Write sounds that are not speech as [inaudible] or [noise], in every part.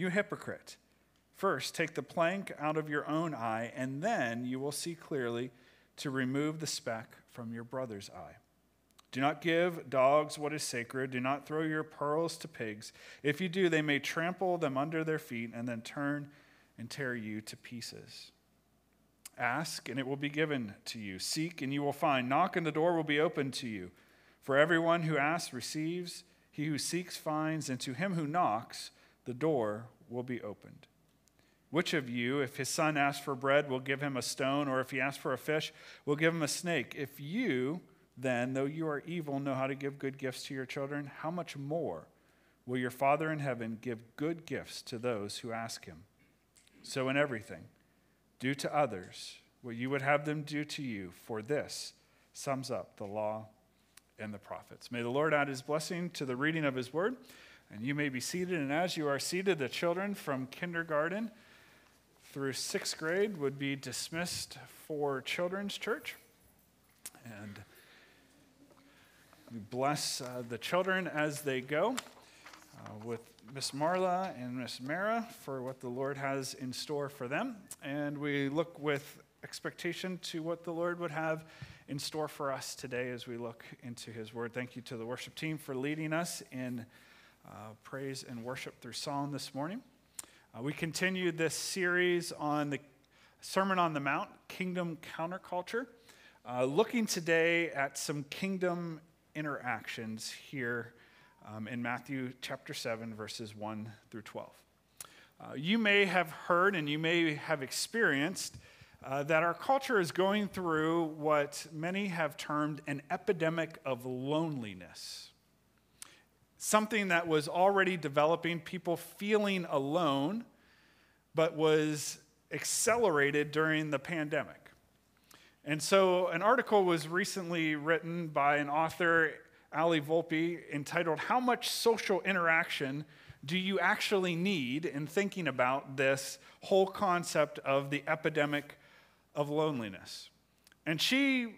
You hypocrite. First, take the plank out of your own eye, and then you will see clearly to remove the speck from your brother's eye. Do not give dogs what is sacred. Do not throw your pearls to pigs. If you do, they may trample them under their feet and then turn and tear you to pieces. Ask, and it will be given to you. Seek, and you will find. Knock, and the door will be opened to you. For everyone who asks receives, he who seeks finds, and to him who knocks, the door will be opened. Which of you, if his son asks for bread, will give him a stone, or if he asks for a fish, will give him a snake? If you, then, though you are evil, know how to give good gifts to your children, how much more will your Father in heaven give good gifts to those who ask him? So, in everything, do to others what you would have them do to you, for this sums up the law and the prophets. May the Lord add his blessing to the reading of his word. And you may be seated. And as you are seated, the children from kindergarten through sixth grade would be dismissed for children's church. And we bless uh, the children as they go uh, with Miss Marla and Miss Mara for what the Lord has in store for them. And we look with expectation to what the Lord would have in store for us today as we look into His Word. Thank you to the worship team for leading us in uh, praise and worship through song this morning. Uh, we continue this series on the Sermon on the Mount, Kingdom Counterculture, uh, looking today at some kingdom interactions here um, in Matthew chapter 7, verses 1 through 12. Uh, you may have heard and you may have experienced uh, that our culture is going through what many have termed an epidemic of loneliness. Something that was already developing, people feeling alone, but was accelerated during the pandemic. And so, an article was recently written by an author, Allie Volpe, entitled How Much Social Interaction Do You Actually Need in Thinking About This Whole Concept of the Epidemic of Loneliness? And she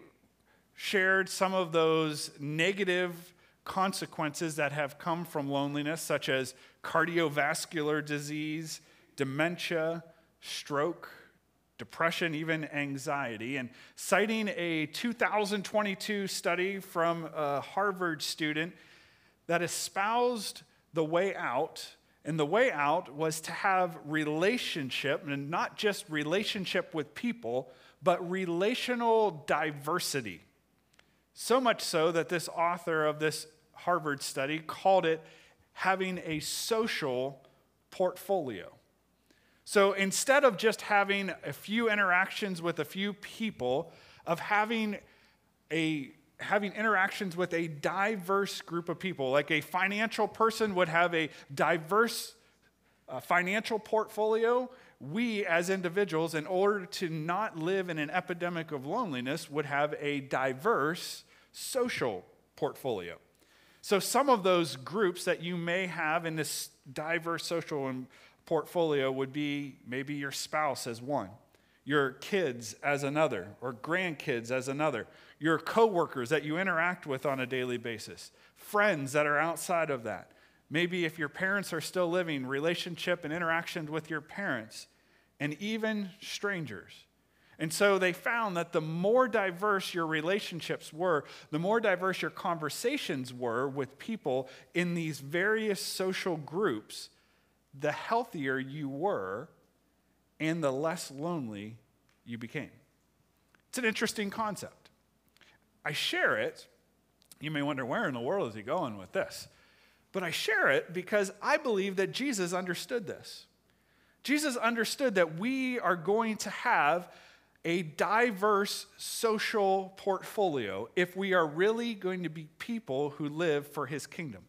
shared some of those negative consequences that have come from loneliness, such as cardiovascular disease, dementia, stroke depression, even anxiety. And citing a 2022 study from a Harvard student that espoused the way out. And the way out was to have relationship, and not just relationship with people, but relational diversity. So much so that this author of this Harvard study called it having a social portfolio. So instead of just having a few interactions with a few people, of having a having interactions with a diverse group of people, like a financial person would have a diverse uh, financial portfolio, we as individuals, in order to not live in an epidemic of loneliness, would have a diverse social portfolio. So, some of those groups that you may have in this diverse social portfolio would be maybe your spouse as one, your kids as another, or grandkids as another, your coworkers that you interact with on a daily basis, friends that are outside of that. Maybe if your parents are still living, relationship and interactions with your parents, and even strangers. And so they found that the more diverse your relationships were, the more diverse your conversations were with people in these various social groups, the healthier you were and the less lonely you became. It's an interesting concept. I share it. You may wonder, where in the world is he going with this? But I share it because I believe that Jesus understood this. Jesus understood that we are going to have a diverse social portfolio if we are really going to be people who live for his kingdom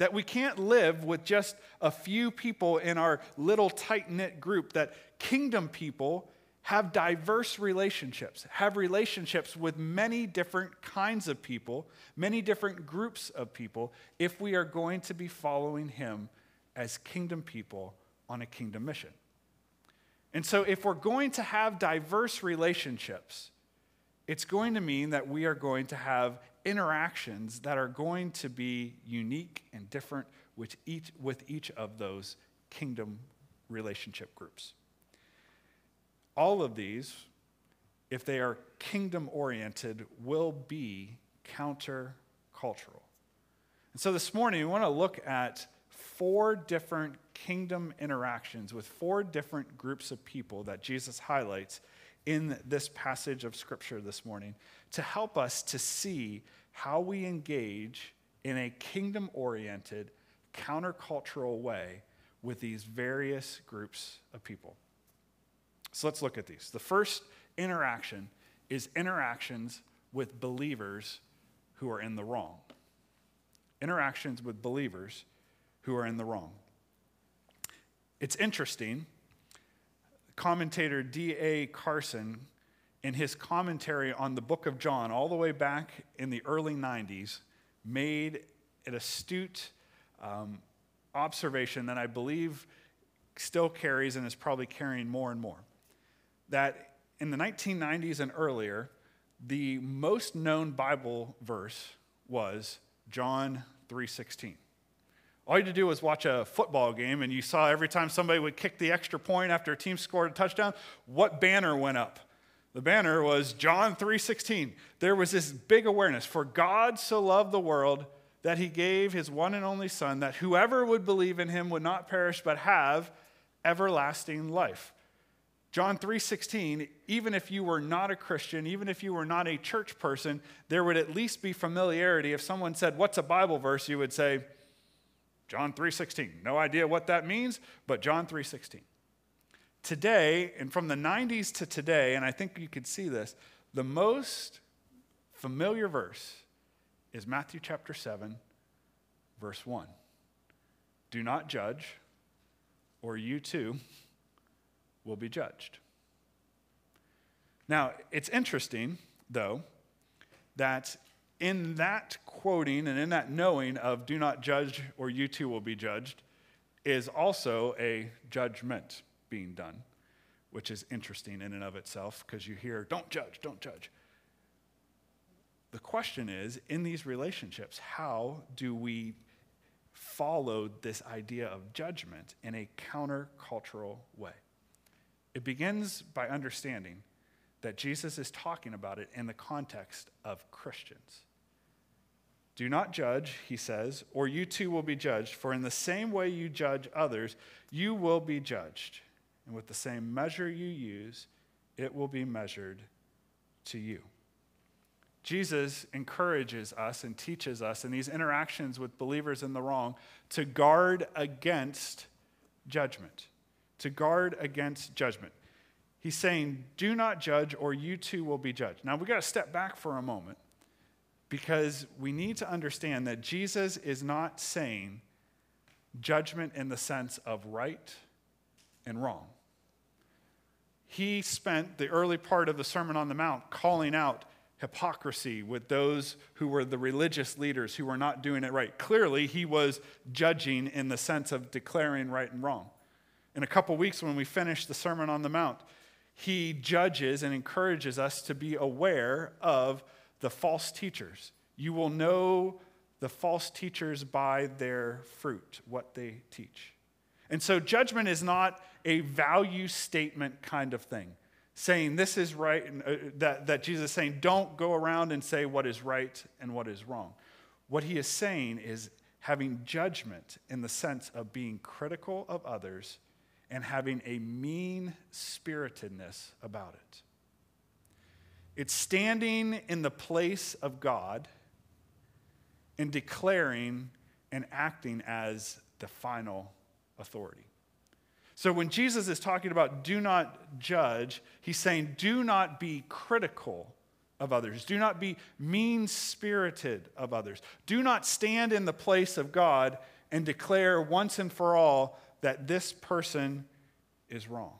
that we can't live with just a few people in our little tight knit group, that kingdom people have diverse relationships, have relationships with many different kinds of people, many different groups of people, if we are going to be following Him as kingdom people on a kingdom mission. And so, if we're going to have diverse relationships, it's going to mean that we are going to have interactions that are going to be unique and different with each, with each of those kingdom relationship groups. All of these, if they are kingdom oriented, will be countercultural. And so this morning, we want to look at four different kingdom interactions with four different groups of people that Jesus highlights in this passage of Scripture this morning to help us to see how we engage in a kingdom oriented, countercultural way with these various groups of people. So let's look at these. The first interaction is interactions with believers who are in the wrong. Interactions with believers who are in the wrong. It's interesting. Commentator D.A. Carson, in his commentary on the book of John, all the way back in the early 90s, made an astute um, observation that I believe still carries and is probably carrying more and more that in the 1990s and earlier, the most known Bible verse was John 3:16. All you had to do was watch a football game and you saw every time somebody would kick the extra point after a team scored a touchdown, what banner went up? The banner was John 3:16. There was this big awareness for God so loved the world that he gave his one and only son that whoever would believe in him would not perish but have everlasting life. John 3:16, even if you were not a Christian, even if you were not a church person, there would at least be familiarity. If someone said, "What's a Bible verse?" you would say, John 3:16. No idea what that means, but John 3:16. Today, and from the 90s to today, and I think you could see this, the most familiar verse is Matthew chapter 7, verse 1. Do not judge, or you too will be judged. Now, it's interesting, though, that in that quoting and in that knowing of do not judge or you too will be judged is also a judgment being done, which is interesting in and of itself because you hear, don't judge, don't judge. The question is in these relationships, how do we follow this idea of judgment in a countercultural way? It begins by understanding that Jesus is talking about it in the context of Christians. Do not judge, he says, or you too will be judged, for in the same way you judge others, you will be judged. And with the same measure you use, it will be measured to you. Jesus encourages us and teaches us in these interactions with believers in the wrong to guard against judgment to guard against judgment. He's saying, Do not judge, or you too will be judged. Now, we've got to step back for a moment because we need to understand that Jesus is not saying judgment in the sense of right and wrong. He spent the early part of the Sermon on the Mount calling out hypocrisy with those who were the religious leaders who were not doing it right. Clearly, he was judging in the sense of declaring right and wrong in a couple weeks when we finish the Sermon on the Mount, he judges and encourages us to be aware of the false teachers. You will know the false teachers by their fruit, what they teach. And so, judgment is not a value statement kind of thing, saying this is right, and, uh, that, that Jesus is saying, don't go around and say what is right and what is wrong. What he is saying is having judgment in the sense of being critical of others and having a mean spiritedness about it. It's standing in the place of God and declaring and acting as the final authority. So when Jesus is talking about do not judge, he's saying do not be critical of others. Do not be mean spirited of others. Do not stand in the place of God and declare once and for all that this person is wrong.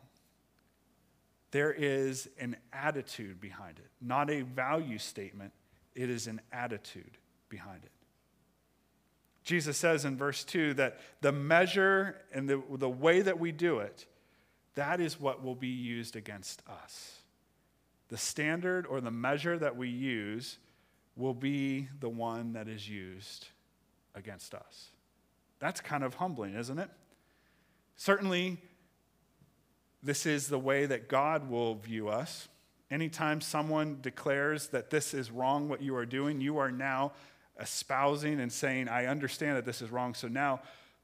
There is an attitude behind it, not a value statement. It is an attitude behind it. Jesus says in verse 2 that the measure and the, the way that we do it, that is what will be used against us. The standard or the measure that we use will be the one that is used against us. That's kind of humbling, isn't it? Certainly, this is the way that God will view us. Anytime someone declares that this is wrong, what you are doing, you are now espousing and saying, I understand that this is wrong. So now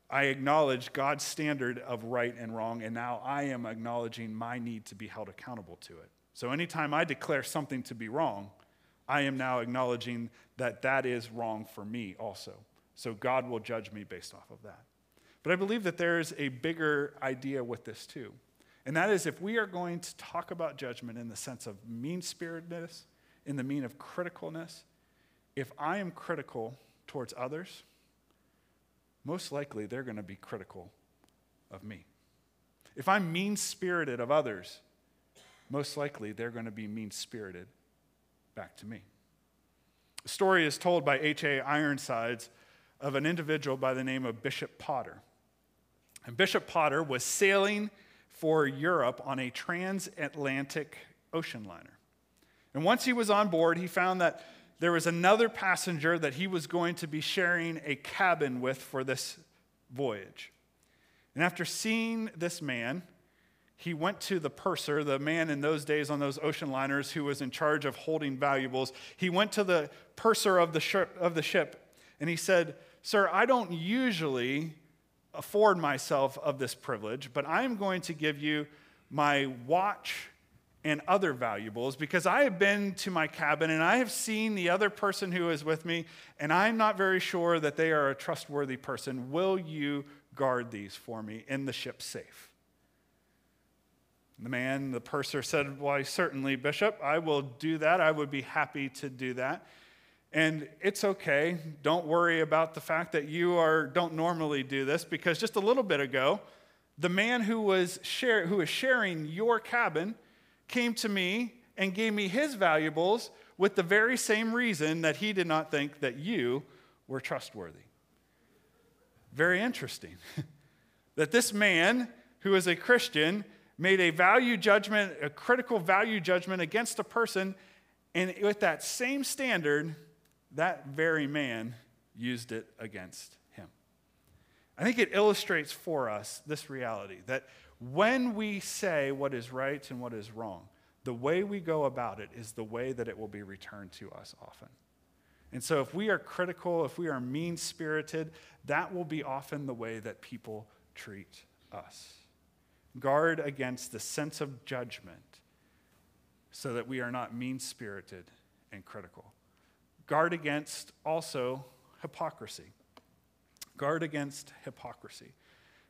I acknowledge God's standard of right and wrong, and now I am acknowledging my need to be held accountable to it. So anytime I declare something to be wrong, I am now acknowledging that that is wrong for me also. So God will judge me based off of that. But I believe that there's a bigger idea with this too. And that is if we are going to talk about judgment in the sense of mean spiritedness, in the mean of criticalness, if I am critical towards others, most likely they're going to be critical of me. If I'm mean spirited of others, most likely they're going to be mean spirited back to me. A story is told by H.A. Ironsides of an individual by the name of Bishop Potter. And Bishop Potter was sailing for Europe on a transatlantic ocean liner. And once he was on board, he found that there was another passenger that he was going to be sharing a cabin with for this voyage. And after seeing this man, he went to the purser, the man in those days on those ocean liners who was in charge of holding valuables. He went to the purser of the ship, of the ship and he said, Sir, I don't usually afford myself of this privilege, but I am going to give you my watch and other valuables because I have been to my cabin and I have seen the other person who is with me, and I'm not very sure that they are a trustworthy person. Will you guard these for me in the ship safe? The man, the purser, said, Why, certainly, Bishop, I will do that. I would be happy to do that. And it's okay. Don't worry about the fact that you are, don't normally do this because just a little bit ago, the man who was, share, who was sharing your cabin came to me and gave me his valuables with the very same reason that he did not think that you were trustworthy. Very interesting. [laughs] that this man, who is a Christian, made a value judgment, a critical value judgment against a person, and with that same standard, that very man used it against him. I think it illustrates for us this reality that when we say what is right and what is wrong, the way we go about it is the way that it will be returned to us often. And so, if we are critical, if we are mean spirited, that will be often the way that people treat us. Guard against the sense of judgment so that we are not mean spirited and critical. Guard against also hypocrisy. Guard against hypocrisy.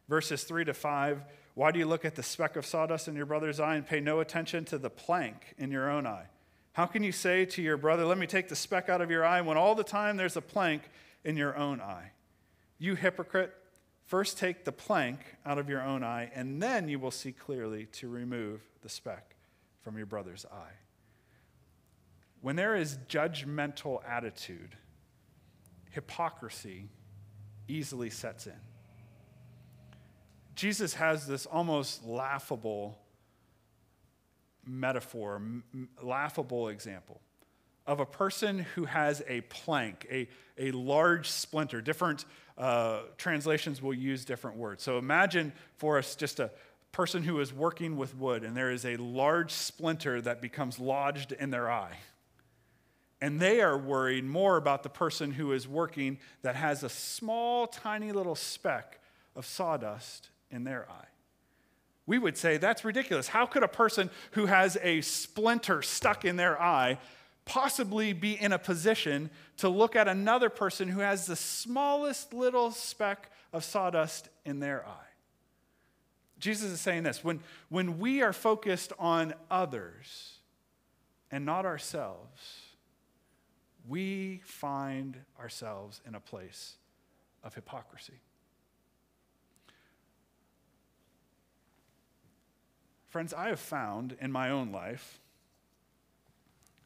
Verses 3 to 5 Why do you look at the speck of sawdust in your brother's eye and pay no attention to the plank in your own eye? How can you say to your brother, Let me take the speck out of your eye, when all the time there's a plank in your own eye? You hypocrite, first take the plank out of your own eye, and then you will see clearly to remove the speck from your brother's eye. When there is judgmental attitude, hypocrisy easily sets in. Jesus has this almost laughable metaphor, m- laughable example of a person who has a plank, a, a large splinter. Different uh, translations will use different words. So imagine for us just a person who is working with wood and there is a large splinter that becomes lodged in their eye. And they are worried more about the person who is working that has a small, tiny little speck of sawdust in their eye. We would say that's ridiculous. How could a person who has a splinter stuck in their eye possibly be in a position to look at another person who has the smallest little speck of sawdust in their eye? Jesus is saying this when, when we are focused on others, and not ourselves, we find ourselves in a place of hypocrisy. Friends, I have found in my own life,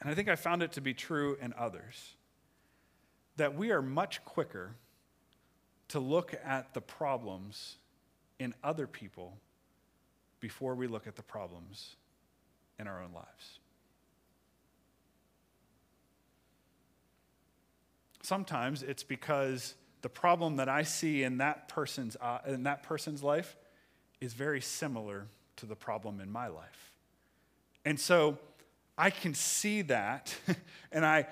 and I think I found it to be true in others, that we are much quicker to look at the problems in other people before we look at the problems in our own lives. Sometimes it's because the problem that I see in that person's, uh, in that person's life is very similar to the problem in my life. And so I can see that, [laughs] and I,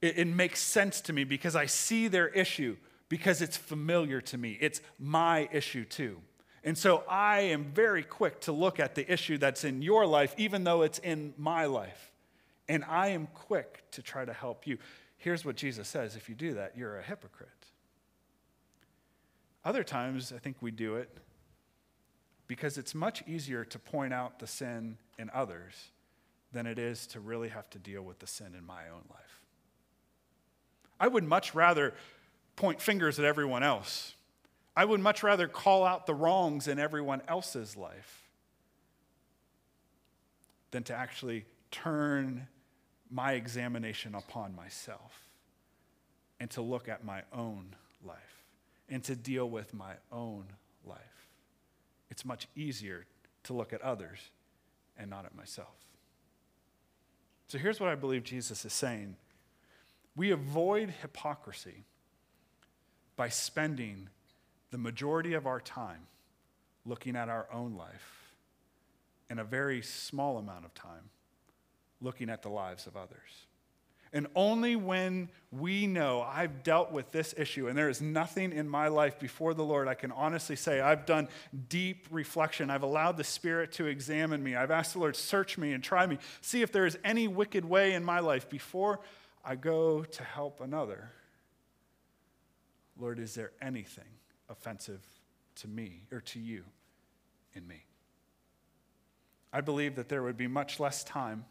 it, it makes sense to me because I see their issue because it's familiar to me. It's my issue too. And so I am very quick to look at the issue that's in your life, even though it's in my life. And I am quick to try to help you. Here's what Jesus says if you do that, you're a hypocrite. Other times, I think we do it because it's much easier to point out the sin in others than it is to really have to deal with the sin in my own life. I would much rather point fingers at everyone else. I would much rather call out the wrongs in everyone else's life than to actually turn my examination upon myself and to look at my own life and to deal with my own life. It's much easier to look at others and not at myself. So here's what I believe Jesus is saying we avoid hypocrisy by spending the majority of our time looking at our own life and a very small amount of time looking at the lives of others. And only when we know I've dealt with this issue and there is nothing in my life before the Lord, I can honestly say I've done deep reflection. I've allowed the Spirit to examine me. I've asked the Lord, search me and try me, see if there is any wicked way in my life before I go to help another. Lord, is there anything offensive to me or to you in me? I believe that there would be much less time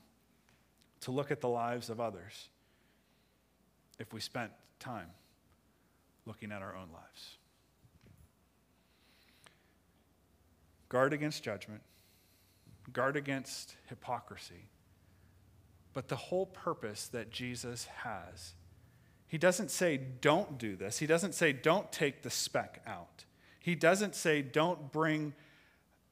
to look at the lives of others if we spent time looking at our own lives. Guard against judgment, guard against hypocrisy. But the whole purpose that Jesus has he doesn't say, don't do this. He doesn't say, don't take the speck out. He doesn't say, don't bring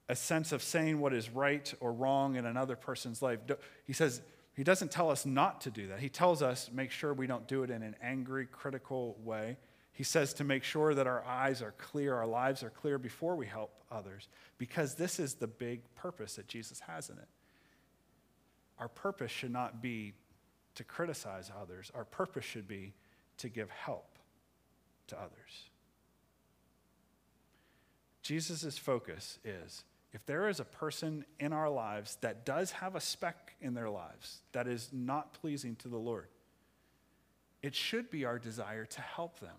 a sense of saying what is right or wrong in another person's life. He says, he doesn't tell us not to do that. He tells us make sure we don't do it in an angry, critical way. He says to make sure that our eyes are clear, our lives are clear before we help others, because this is the big purpose that Jesus has in it. Our purpose should not be to criticize others, our purpose should be to give help to others. Jesus' focus is if there is a person in our lives that does have a speck in their lives that is not pleasing to the Lord, it should be our desire to help them.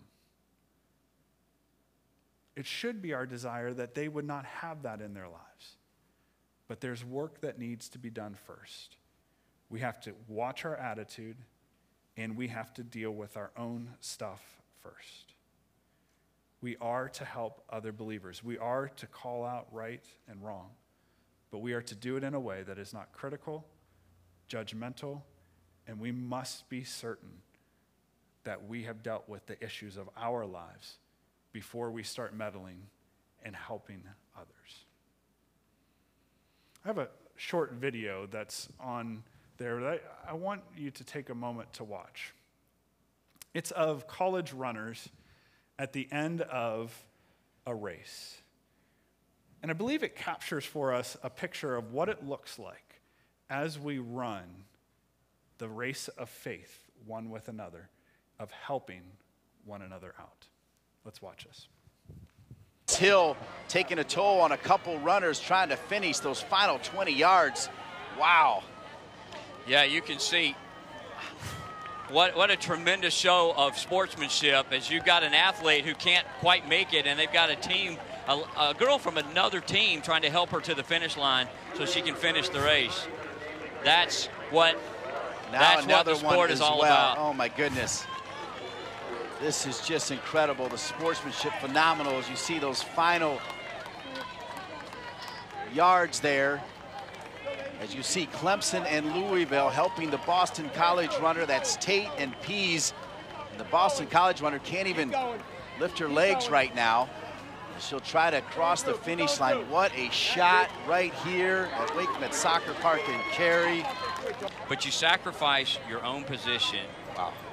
It should be our desire that they would not have that in their lives. But there's work that needs to be done first. We have to watch our attitude and we have to deal with our own stuff first. We are to help other believers. We are to call out right and wrong, but we are to do it in a way that is not critical, judgmental, and we must be certain that we have dealt with the issues of our lives before we start meddling and helping others. I have a short video that's on there that I, I want you to take a moment to watch. It's of college runners at the end of a race. And I believe it captures for us a picture of what it looks like as we run the race of faith one with another, of helping one another out. Let's watch this. Hill taking a toll on a couple runners trying to finish those final 20 yards. Wow. Yeah, you can see what, what a tremendous show of sportsmanship as you've got an athlete who can't quite make it, and they've got a team, a, a girl from another team trying to help her to the finish line so she can finish the race. That's what Now That's what the sport one is all well. about. Oh my goodness. This is just incredible. The sportsmanship phenomenal as you see those final yards there. As you see Clemson and Louisville helping the Boston College runner. That's Tate and Pease. And the Boston College runner can't even lift her legs right now. She'll try to cross the finish line. What a shot right here at WakeMed Soccer Park in Cary. But you sacrifice your own position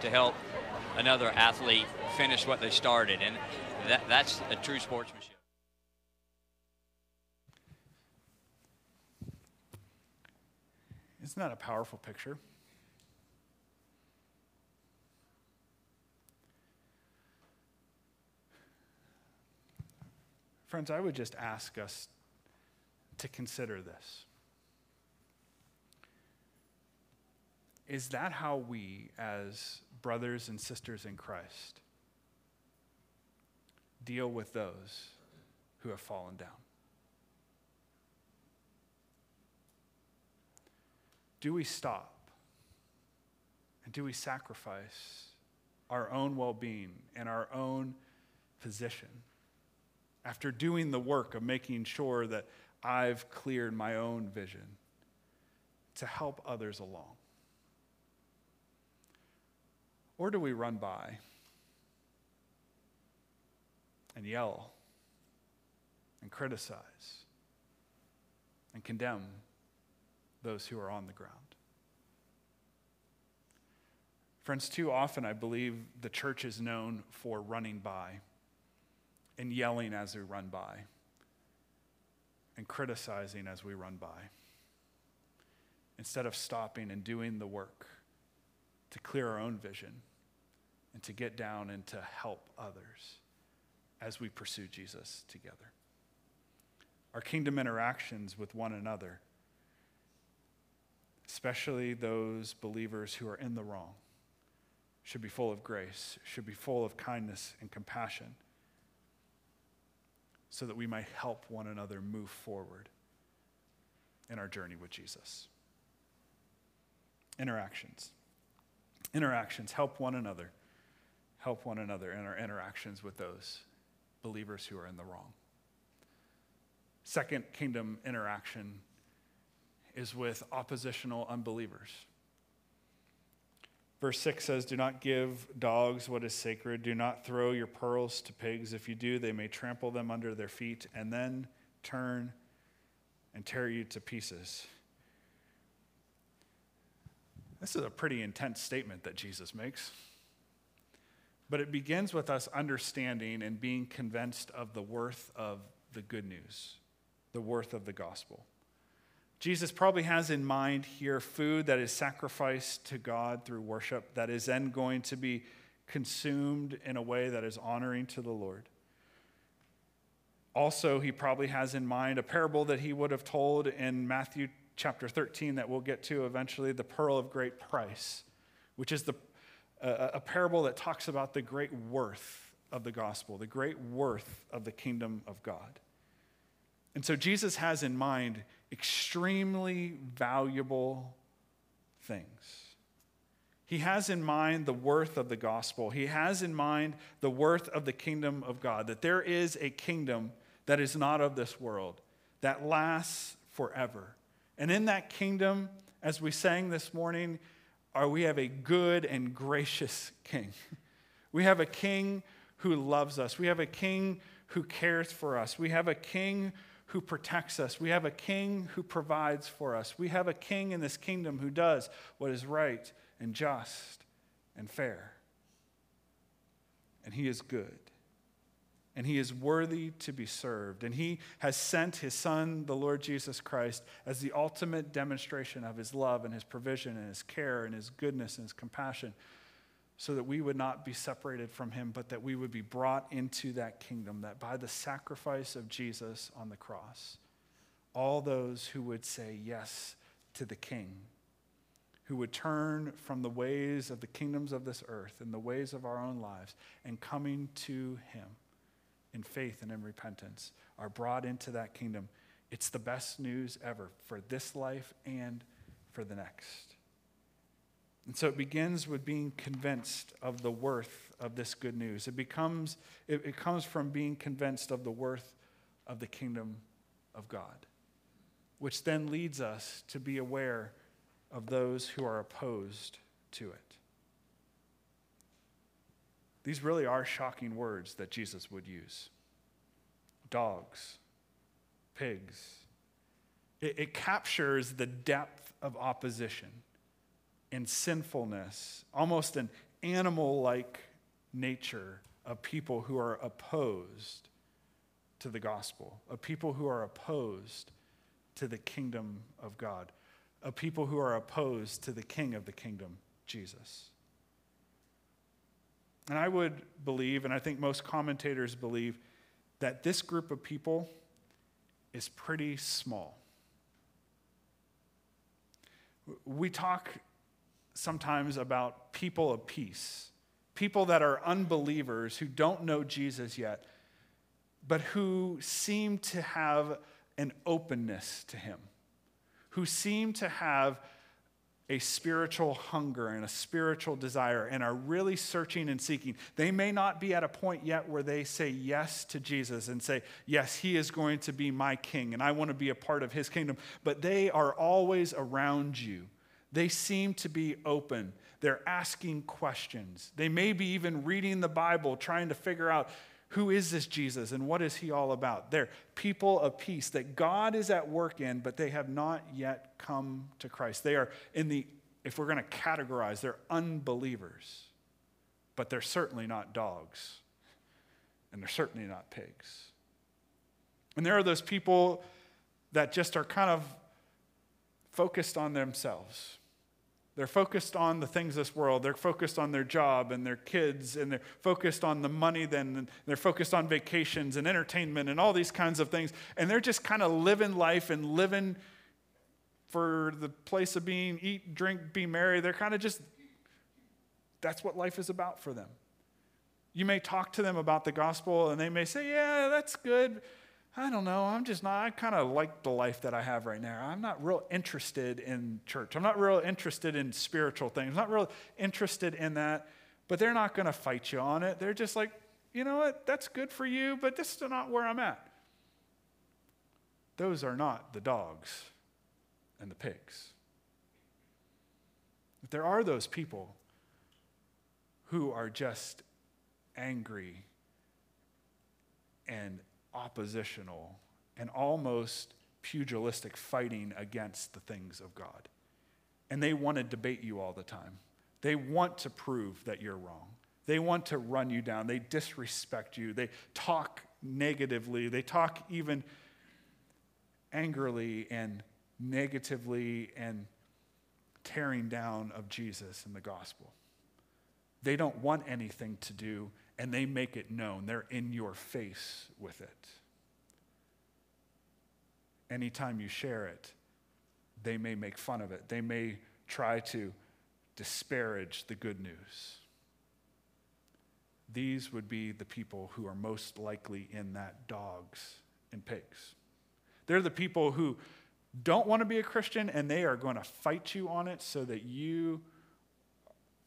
to help another athlete finish what they started, and that, that's a true sportsmanship. Isn't that a powerful picture? Friends, I would just ask us to consider this. Is that how we, as brothers and sisters in Christ, deal with those who have fallen down? Do we stop? And do we sacrifice our own well being and our own position after doing the work of making sure that I've cleared my own vision to help others along? Or do we run by and yell and criticize and condemn those who are on the ground? Friends, too often I believe the church is known for running by and yelling as we run by and criticizing as we run by instead of stopping and doing the work to clear our own vision and to get down and to help others as we pursue Jesus together. Our kingdom interactions with one another, especially those believers who are in the wrong, should be full of grace, should be full of kindness and compassion, so that we might help one another move forward in our journey with Jesus. Interactions. Interactions help one another, help one another in our interactions with those believers who are in the wrong. Second kingdom interaction is with oppositional unbelievers. Verse 6 says, Do not give dogs what is sacred. Do not throw your pearls to pigs. If you do, they may trample them under their feet and then turn and tear you to pieces. This is a pretty intense statement that Jesus makes. But it begins with us understanding and being convinced of the worth of the good news, the worth of the gospel. Jesus probably has in mind here food that is sacrificed to God through worship, that is then going to be consumed in a way that is honoring to the Lord. Also, he probably has in mind a parable that he would have told in Matthew chapter 13 that we'll get to eventually, the pearl of great price, which is the, uh, a parable that talks about the great worth of the gospel, the great worth of the kingdom of God. And so Jesus has in mind extremely valuable things. He has in mind the worth of the gospel. He has in mind the worth of the kingdom of God, that there is a kingdom that is not of this world, that lasts forever. And in that kingdom, as we sang this morning, are we have a good and gracious king. [laughs] We have a king who loves us. We have a king who cares for us. We have a king who protects us. We have a king who provides for us. We have a king in this kingdom who does what is right and just and fair. And he is good. And he is worthy to be served. And he has sent his son, the Lord Jesus Christ, as the ultimate demonstration of his love and his provision and his care and his goodness and his compassion so that we would not be separated from him, but that we would be brought into that kingdom, that by the sacrifice of Jesus on the cross, all those who would say yes to the king, who would turn from the ways of the kingdoms of this earth and the ways of our own lives and coming to him in faith and in repentance, are brought into that kingdom. It's the best news ever for this life and for the next. And so it begins with being convinced of the worth of this good news. It becomes it, it comes from being convinced of the worth of the kingdom of God, which then leads us to be aware of those who are opposed to it. These really are shocking words that Jesus would use dogs, pigs. It, it captures the depth of opposition and sinfulness, almost an animal like nature of people who are opposed to the gospel, of people who are opposed to the kingdom of God, of people who are opposed to the king of the kingdom, Jesus. And I would believe, and I think most commentators believe, that this group of people is pretty small. We talk sometimes about people of peace, people that are unbelievers who don't know Jesus yet, but who seem to have an openness to him, who seem to have a spiritual hunger and a spiritual desire and are really searching and seeking. They may not be at a point yet where they say yes to Jesus and say, Yes, he is going to be my king and I want to be a part of his kingdom, but they are always around you. They seem to be open. They're asking questions. They may be even reading the Bible, trying to figure out who is this Jesus and what is he all about? They're people of peace that God is at work in, but they have not yet come to Christ. They are in the, if we're going to categorize, they're unbelievers, but they're certainly not dogs, and they're certainly not pigs. And there are those people that just are kind of focused on themselves. They're focused on the things of this world. They're focused on their job and their kids, and they're focused on the money, then, they're focused on vacations and entertainment and all these kinds of things. And they're just kind of living life and living for the place of being eat, drink, be merry. They're kind of just, that's what life is about for them. You may talk to them about the gospel, and they may say, Yeah, that's good. I don't know. I'm just not, I kind of like the life that I have right now. I'm not real interested in church. I'm not real interested in spiritual things. I'm not real interested in that. But they're not going to fight you on it. They're just like, you know what? That's good for you, but this is not where I'm at. Those are not the dogs and the pigs. But there are those people who are just angry and oppositional and almost pugilistic fighting against the things of God. And they want to debate you all the time. They want to prove that you're wrong. They want to run you down. They disrespect you. They talk negatively. They talk even angrily and negatively and tearing down of Jesus and the gospel. They don't want anything to do and they make it known. They're in your face with it. Anytime you share it, they may make fun of it. They may try to disparage the good news. These would be the people who are most likely in that dogs and pigs. They're the people who don't want to be a Christian and they are going to fight you on it so that you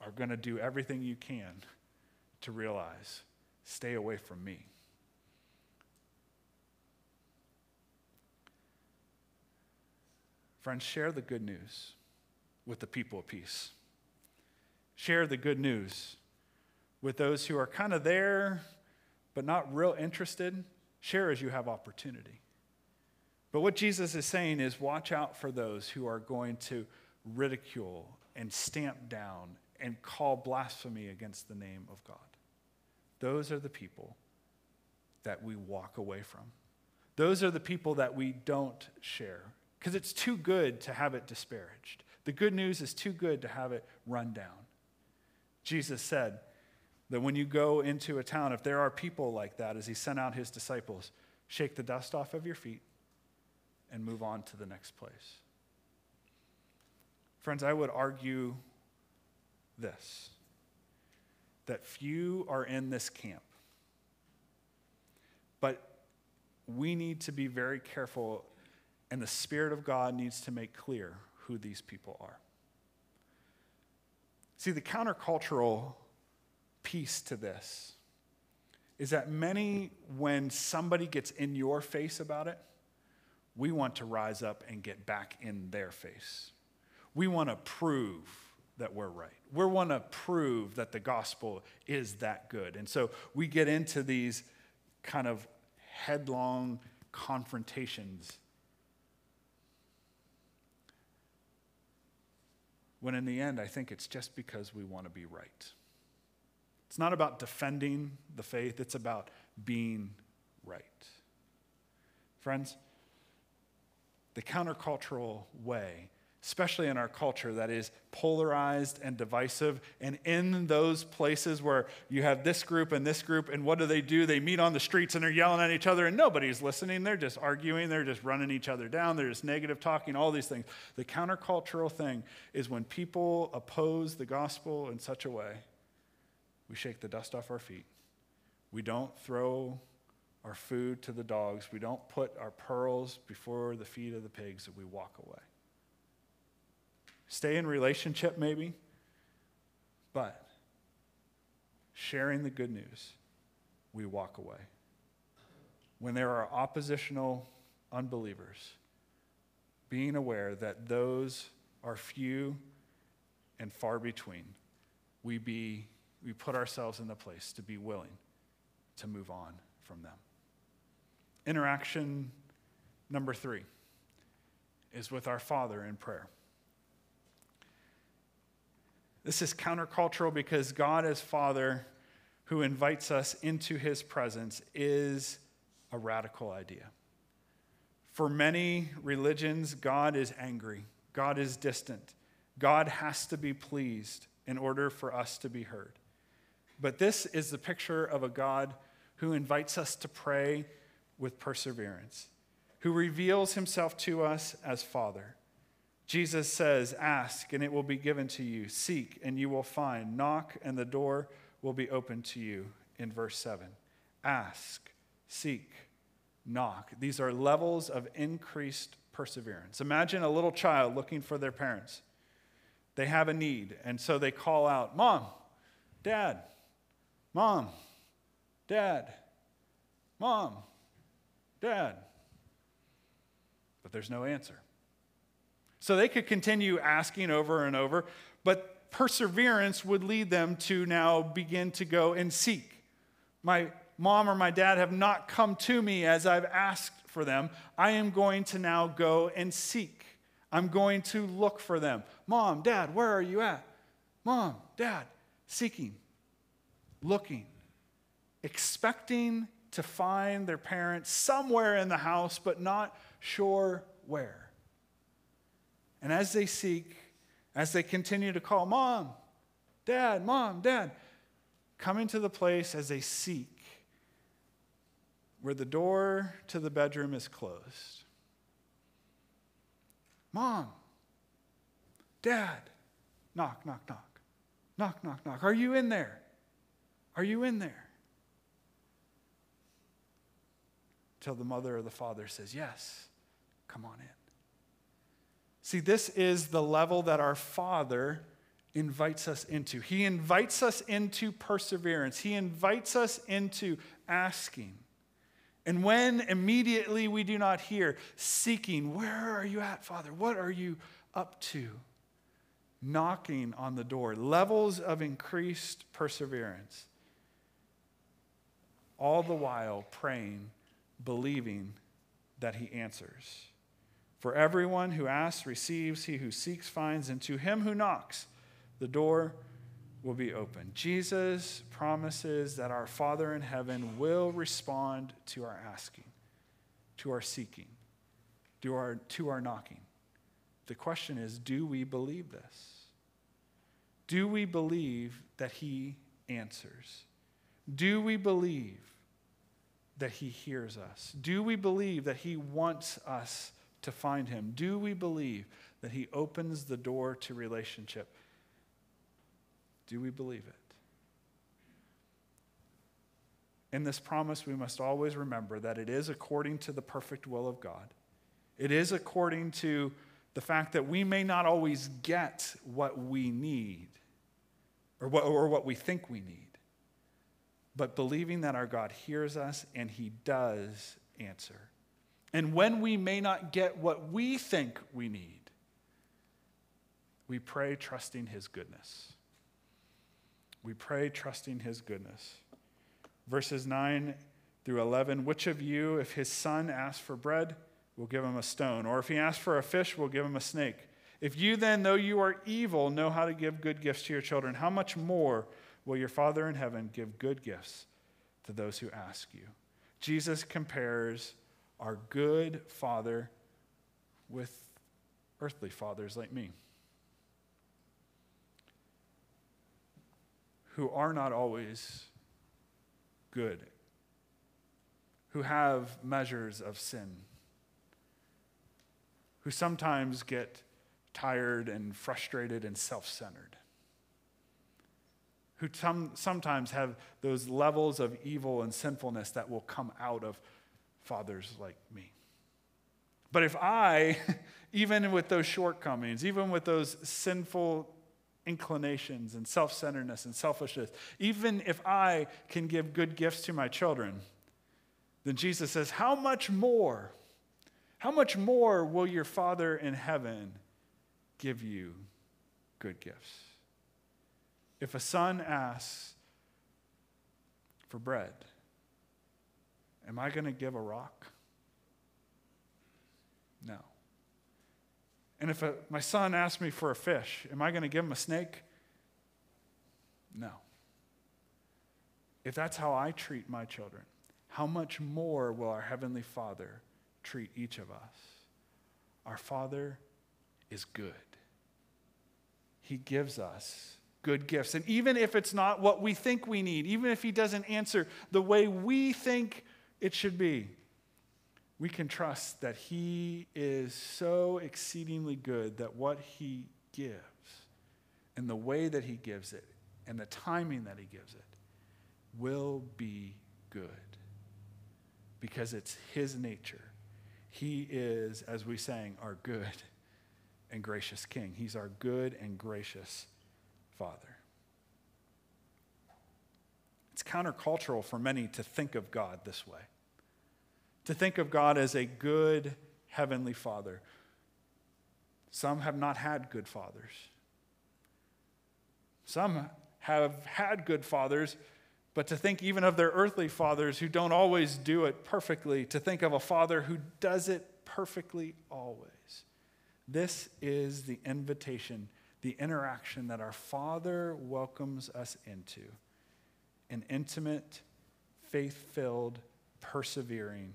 are going to do everything you can to realize stay away from me. Friends, share the good news with the people of peace. Share the good news with those who are kind of there but not real interested. Share as you have opportunity. But what Jesus is saying is watch out for those who are going to ridicule and stamp down and call blasphemy against the name of God. Those are the people that we walk away from. Those are the people that we don't share because it's too good to have it disparaged. The good news is too good to have it run down. Jesus said that when you go into a town, if there are people like that, as he sent out his disciples, shake the dust off of your feet and move on to the next place. Friends, I would argue this that few are in this camp. But we need to be very careful, and the Spirit of God needs to make clear who these people are. See, the countercultural piece to this is that many, when somebody gets in your face about it, we want to rise up and get back in their face. We want to prove that we're right. We want to prove that the gospel is that good. And so we get into these kind of headlong confrontations. When in the end, I think it's just because we want to be right. It's not about defending the faith, it's about being right. Friends, the countercultural way, especially in our culture that is polarized and divisive, and in those places where you have this group and this group, and what do they do? They meet on the streets and they're yelling at each other, and nobody's listening. They're just arguing, they're just running each other down, they're just negative talking, all these things. The countercultural thing is when people oppose the gospel in such a way, we shake the dust off our feet. We don't throw our food to the dogs. We don't put our pearls before the feet of the pigs we walk away. Stay in relationship, maybe, but sharing the good news, we walk away. When there are oppositional unbelievers, being aware that those are few and far between, we, be, we put ourselves in the place to be willing to move on from them. Interaction number three is with our Father in prayer. This is countercultural because God, as Father, who invites us into his presence, is a radical idea. For many religions, God is angry, God is distant, God has to be pleased in order for us to be heard. But this is the picture of a God who invites us to pray with perseverance, who reveals himself to us as Father. Jesus says, Ask, and it will be given to you. Seek, and you will find. Knock, and the door will be opened to you. In verse 7. Ask, seek, knock. These are levels of increased perseverance. Imagine a little child looking for their parents. They have a need, and so they call out, Mom, Dad, Mom, Dad, Mom, Dad. But there's no answer. So they could continue asking over and over, but perseverance would lead them to now begin to go and seek. My mom or my dad have not come to me as I've asked for them. I am going to now go and seek. I'm going to look for them. Mom, dad, where are you at? Mom, dad, seeking, looking, expecting to find their parents somewhere in the house, but not sure where. And as they seek, as they continue to call, Mom, Dad, Mom, Dad, coming to the place as they seek where the door to the bedroom is closed. Mom, Dad, knock, knock, knock, knock, knock, knock. Are you in there? Are you in there? till the mother or the father says, Yes, come on in. See, this is the level that our Father invites us into. He invites us into perseverance, He invites us into asking. And when immediately we do not hear, seeking, Where are you at, Father? What are you up to? Knocking on the door, levels of increased perseverance. All the while praying believing that he answers. For everyone who asks receives, he who seeks finds, and to him who knocks, the door will be open. Jesus promises that our Father in heaven will respond to our asking, to our seeking, to our, to our knocking. The question is do we believe this? Do we believe that he answers? Do we believe that he hears us? Do we believe that he wants us to find him? Do we believe that he opens the door to relationship? Do we believe it? In this promise, we must always remember that it is according to the perfect will of God. It is according to the fact that we may not always get what we need, or what, or what we think we need, but believing that our God hears us and he does answer. And when we may not get what we think we need, we pray trusting his goodness. We pray trusting his goodness. Verses 9 through 11 Which of you, if his son asks for bread, will give him a stone? Or if he asks for a fish, will give him a snake? If you then, though you are evil, know how to give good gifts to your children, how much more will your Father in heaven give good gifts to those who ask you? Jesus compares our good Father with earthly fathers like me. who are not always good, who have measures of sin, who sometimes get tired and frustrated and self centered, who some, sometimes have those levels of evil and sinfulness that will come out of fathers like me. But if I, [laughs] even with those shortcomings, even with those sinful inclinations and self centeredness and selfishness, even if I can give good gifts to my children, then Jesus says, How much more? How much more will your Father in heaven give you good gifts? If a son asks for bread, am I going to give a rock? No. And if a, my son asks me for a fish, am I going to give him a snake? No. If that's how I treat my children, how much more will our Heavenly Father treat each of us? Our Father is good. He gives us good gifts. And even if it's not what we think we need, even if He doesn't answer the way we think it should be, we can trust that He is so exceedingly good that what He gives and the way that He gives it and the timing that He gives it will be good because it's His nature. He is, as we sang, our good and gracious King. He's our good and gracious Father. It's countercultural for many to think of God this way to think of God as a good heavenly father. Some have not had good fathers. Some have had good fathers, but to think even of their earthly fathers who don't always do it perfectly, to think of a father who does it perfectly always. This is the invitation, the interaction that our Father welcomes us into an intimate, faith filled, persevering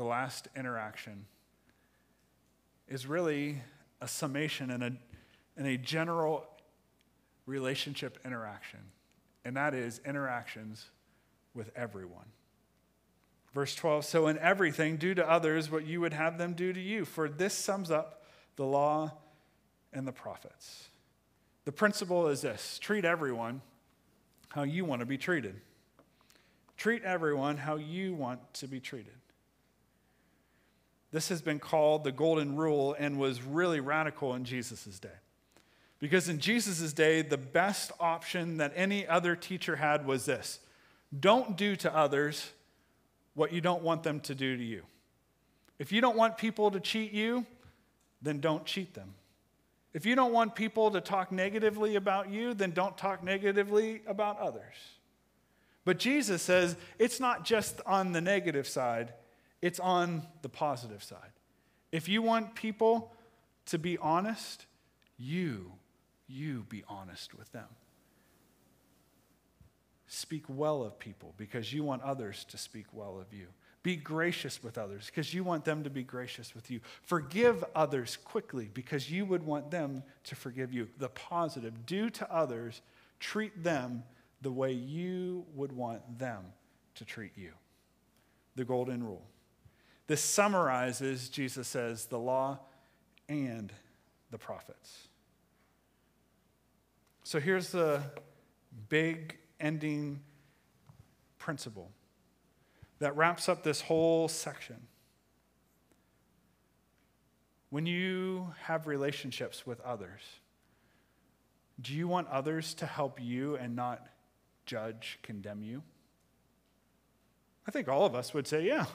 the last interaction is really a summation and a, and a general relationship interaction, and that is interactions with everyone. Verse 12 So, in everything, do to others what you would have them do to you, for this sums up the law and the prophets. The principle is this treat everyone how you want to be treated. Treat everyone how you want to be treated. This has been called the golden rule and was really radical in Jesus' day. Because in Jesus' day, the best option that any other teacher had was this don't do to others what you don't want them to do to you. If you don't want people to cheat you, then don't cheat them. If you don't want people to talk negatively about you, then don't talk negatively about others. But Jesus says it's not just on the negative side, it's on the positive side. If you want people to be honest, you, you be honest with them. Speak well of people because you want others to speak well of you. Be gracious with others because you want them to be gracious with you. Forgive others quickly because you would want them to forgive you. The positive, do to others, treat them the way you would want them to treat you. The golden rule. This summarizes, Jesus says, the law and the prophets. So here's the big ending principle that wraps up this whole section. When you have relationships with others, do you want others to help you and not judge, condemn you? I think all of us would say, yeah.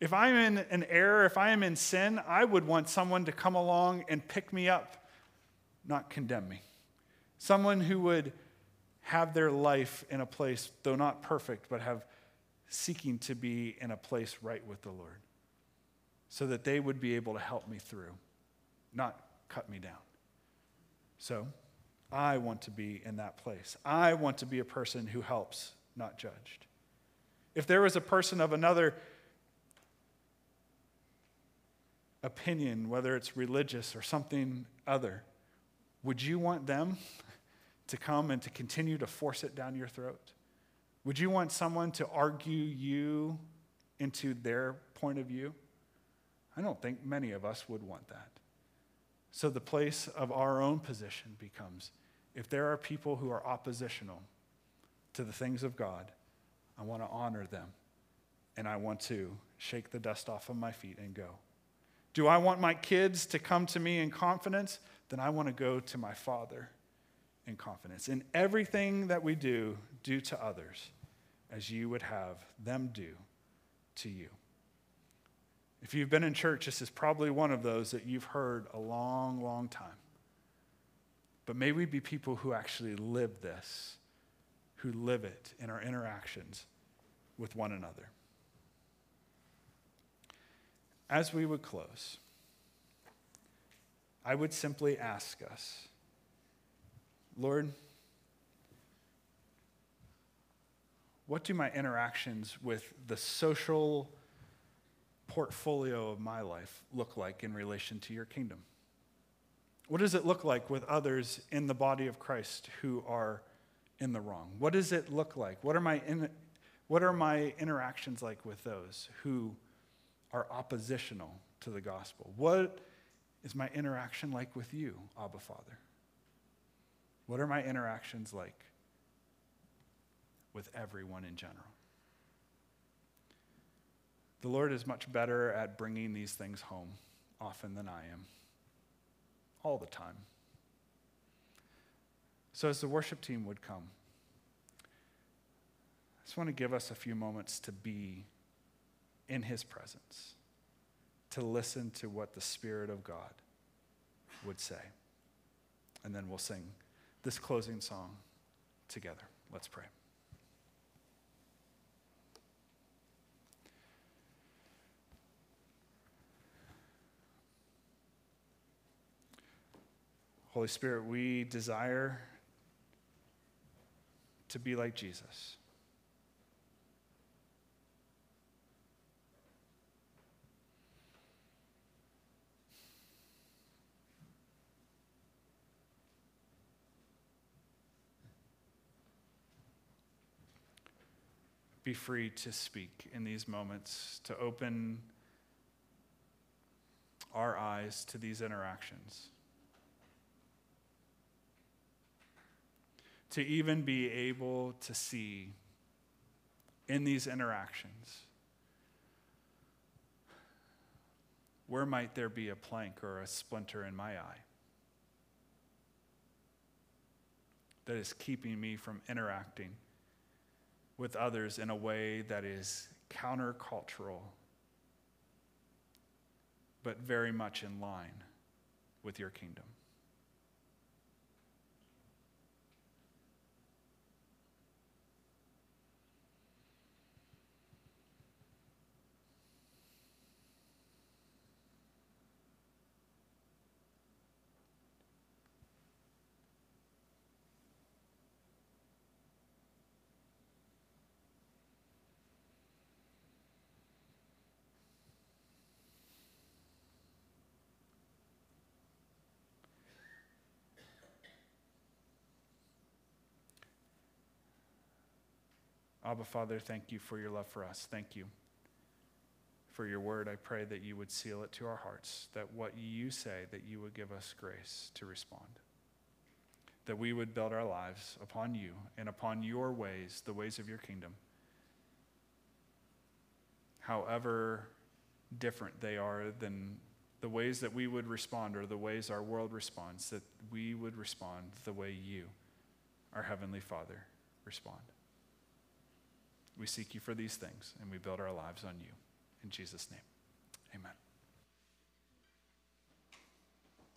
If I'm in an error, if I am in sin, I would want someone to come along and pick me up, not condemn me. Someone who would have their life in a place, though not perfect, but have seeking to be in a place right with the Lord, so that they would be able to help me through, not cut me down. So, I want to be in that place. I want to be a person who helps, not judged. If there was a person of another opinion, whether it's religious or something other, would you want them [laughs] to come and to continue to force it down your throat? Would you want someone to argue you into their point of view? I don't think many of us would want that. So the place of our own position becomes if there are people who are oppositional to the things of God, I want to honor them and I want to shake the dust off of my feet and go. Do I want my kids to come to me in confidence? Then I want to go to my Father in confidence. In everything that we do, do to others as you would have them do to you. If you've been in church, this is probably one of those that you've heard a long, long time. But may we be people who actually live this, who live it in our interactions with one another. As we would close, I would simply ask us Lord, what do my interactions with the social portfolio of my life look like in relation to your kingdom? What does it look like with others in the body of Christ who are in the wrong? What does it look like? What are my, in, what are my interactions like with those who are oppositional to the gospel? What is my interaction like with you, Abba Father? What are my interactions like with everyone in general? The Lord is much better at bringing these things home often than I am, all the time. So, as the worship team would come, I just want to give us a few moments to be in His presence, to listen to what the Spirit of God would say. And then we'll sing this closing song together. Let's pray. Holy Spirit, we desire to be like Jesus. Be free to speak in these moments, to open our eyes to these interactions. To even be able to see in these interactions where might there be a plank or a splinter in my eye that is keeping me from interacting with others in a way that is countercultural, but very much in line with your kingdom. Abba, Father, thank you for your love for us. Thank you for your word. I pray that you would seal it to our hearts, that what you say, that you would give us grace to respond, that we would build our lives upon you and upon your ways, the ways of your kingdom, however different they are than the ways that we would respond or the ways our world responds, that we would respond the way you, our Heavenly Father, respond. We seek you for these things, and we build our lives on you. In Jesus' name, amen.